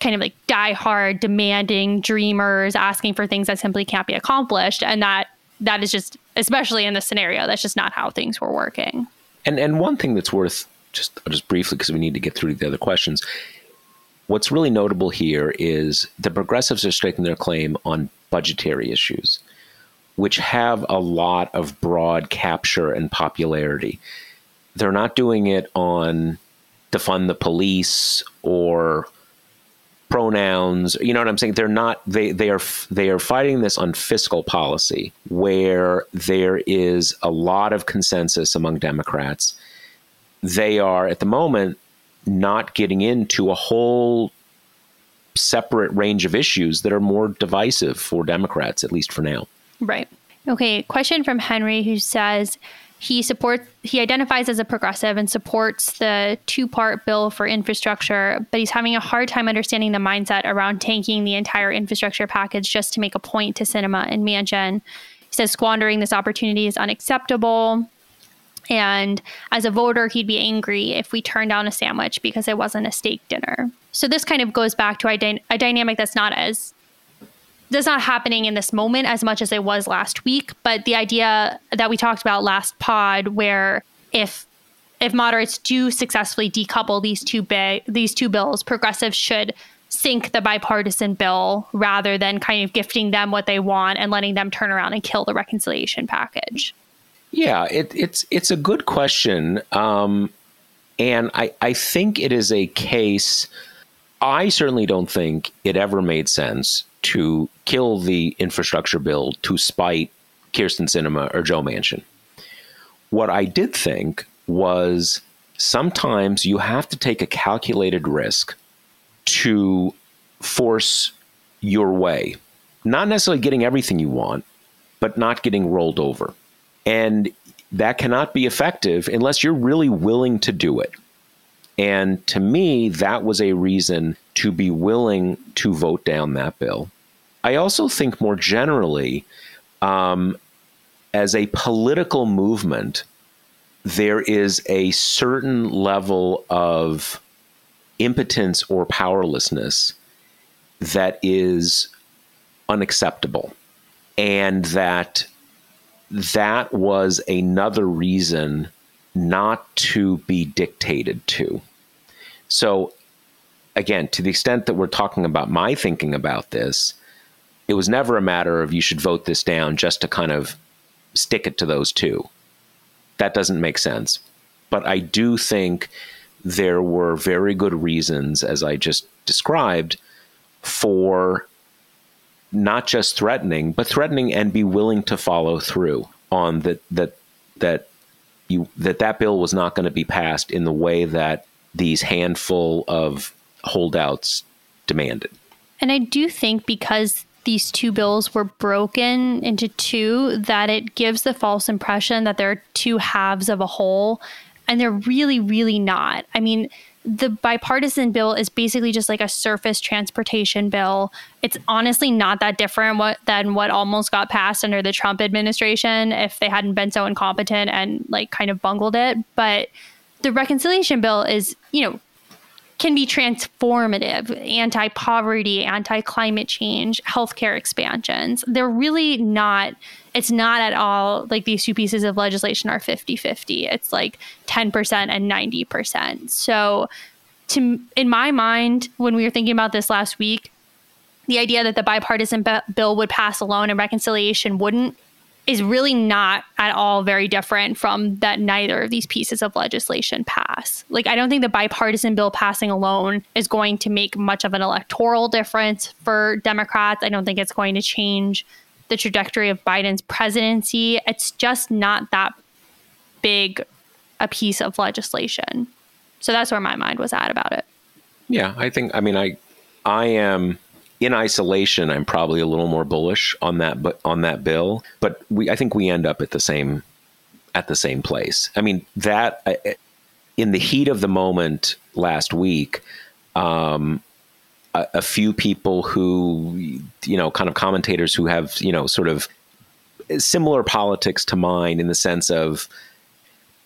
kind of like die-hard, demanding dreamers, asking for things that simply can't be accomplished. And that that is just, especially in this scenario, that's just not how things were working. And and one thing that's worth just just briefly because we need to get through the other questions. What's really notable here is the progressives are staking their claim on budgetary issues, which have a lot of broad capture and popularity. They're not doing it on defund the police or pronouns you know what i'm saying? They're not they they are they are fighting this on fiscal policy where there is a lot of consensus among democrats. They are at the moment not getting into a whole separate range of issues that are more divisive for democrats at least for now. Right. Okay question from henry who says he supports he identifies as a progressive and supports the two-part bill for infrastructure, but he's having a hard time understanding the mindset around tanking the entire infrastructure package just to make a point to Sinema and Manchin. He says squandering this opportunity is unacceptable. And as a voter, he'd be angry if we turned down a sandwich because it wasn't a steak dinner. So this kind of goes back to a, dy- a dynamic that's not as that's not happening in this moment as much as it was last week. But the idea that we talked about last pod, where if if moderates do successfully decouple these two these two bills, progressives should sink the bipartisan bill rather than kind of gifting them what they want and letting them turn around and kill the reconciliation package. Yeah, it, it's it's a good question, um, and I I think it is a case. I certainly don't think it ever made sense to kill the infrastructure bill to spite Kyrsten Sinema or Joe Manchin. What I did think was sometimes you have to take a calculated risk to force your way, not necessarily getting everything you want, but not getting rolled over. And that cannot be effective unless you're really willing to do it. And to me, that was a reason to be willing to vote down that bill. I also think more generally, um, as a political movement, there is a certain level of impotence or powerlessness that is unacceptable. And that that was another reason not to be dictated to. So, again, to the extent that we're talking about my thinking about this, it was never a matter of you should vote this down just to kind of stick it to those two. That doesn't make sense. But I do think there were very good reasons, as I just described, for not just threatening, but threatening and be willing to follow through on that that that you that that bill was not going to be passed in the way that these handful of holdouts demanded. And I do think because these two bills were broken into two, that it gives the false impression that they're two halves of a whole. And they're really, really not. I mean, the bipartisan bill is basically just like a surface transportation bill. It's honestly not that different what, than what almost got passed under the Trump administration if they hadn't been so incompetent and like kind of bungled it. But the reconciliation bill is, you know, can be transformative, anti poverty, anti climate change, healthcare expansions. They're really not, it's not at all like these two pieces of legislation are 50 50. It's like 10% and 90%. So, to, in my mind, when we were thinking about this last week, the idea that the bipartisan bill would pass alone and reconciliation wouldn't is really not at all very different from that neither of these pieces of legislation pass. Like, I don't think the bipartisan bill passing alone is going to make much of an electoral difference for Democrats. I don't think it's going to change the trajectory of Biden's presidency. It's just not that big a piece of legislation. So that's where my mind was at about it. Yeah, I think, I mean, I, I am in isolation, I'm probably a little more bullish on that, but on that bill. But we, I think we end up at the same at the same place. I mean that in the heat of the moment last week, um, a, a few people who you know, kind of commentators who have you know, sort of similar politics to mine in the sense of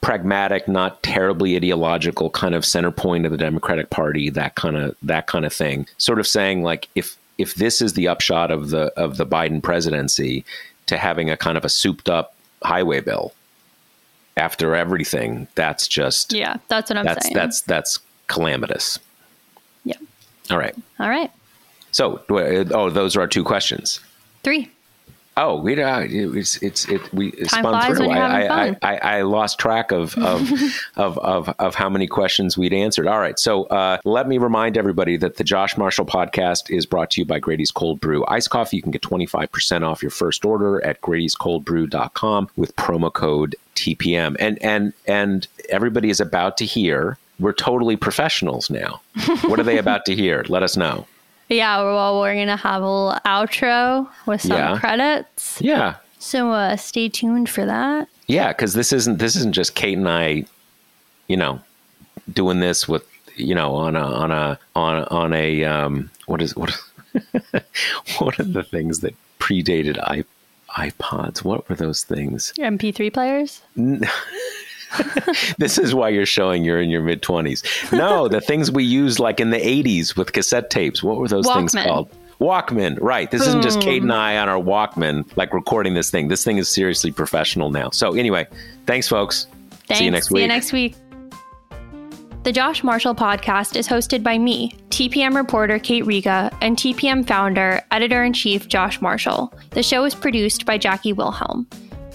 pragmatic, not terribly ideological kind of center point of the Democratic Party, that kind of that kind of thing. Sort of saying like if if this is the upshot of the of the Biden presidency to having a kind of a souped up highway bill after everything, that's just Yeah, that's what I'm that's saying. that's that's calamitous. yeah. All right. All right. So, oh, those are our two questions. Three. Oh, we uh, it's it's it we it Time spun through. I, having I, fun. I, I I lost track of of, of of of how many questions we'd answered. All right, so uh, let me remind everybody that the Josh Marshall podcast is brought to you by Grady's Cold Brew Ice Coffee. You can get twenty five percent off your first order at Grady'sColdBrew.com with promo code TPM. And and and everybody is about to hear. We're totally professionals now. what are they about to hear? Let us know. Yeah, well, we're going to have a little outro with some Yeah. credits. Yeah, So uh, stay tuned for that. Yeah, because this isn't this isn't just Kate and I, you know, doing this with you know on a on a on on a um what is what what are the things that predated i iPods? What were those things? MP3 players? This is why you're showing you're in your mid twenties. No, the things we used like in the '80s with cassette tapes. What were those things called? Walkman, right. This isn't just Kate and I on our Walkman, like recording this thing. This thing is seriously professional now. So, anyway, thanks, folks. Thanks. See you next week. See you next week. The Josh Marshall podcast is hosted by me, TPM reporter Kate Riga, and TPM founder, editor in chief Josh Marshall. The show is produced by Jackie Wilhelm.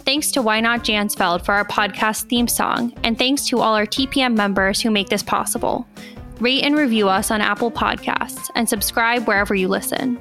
Thanks to Why Not Jansfeld for our podcast theme song, and thanks to all our TPM members who make this possible. Rate and review us on Apple Podcasts and subscribe wherever you listen.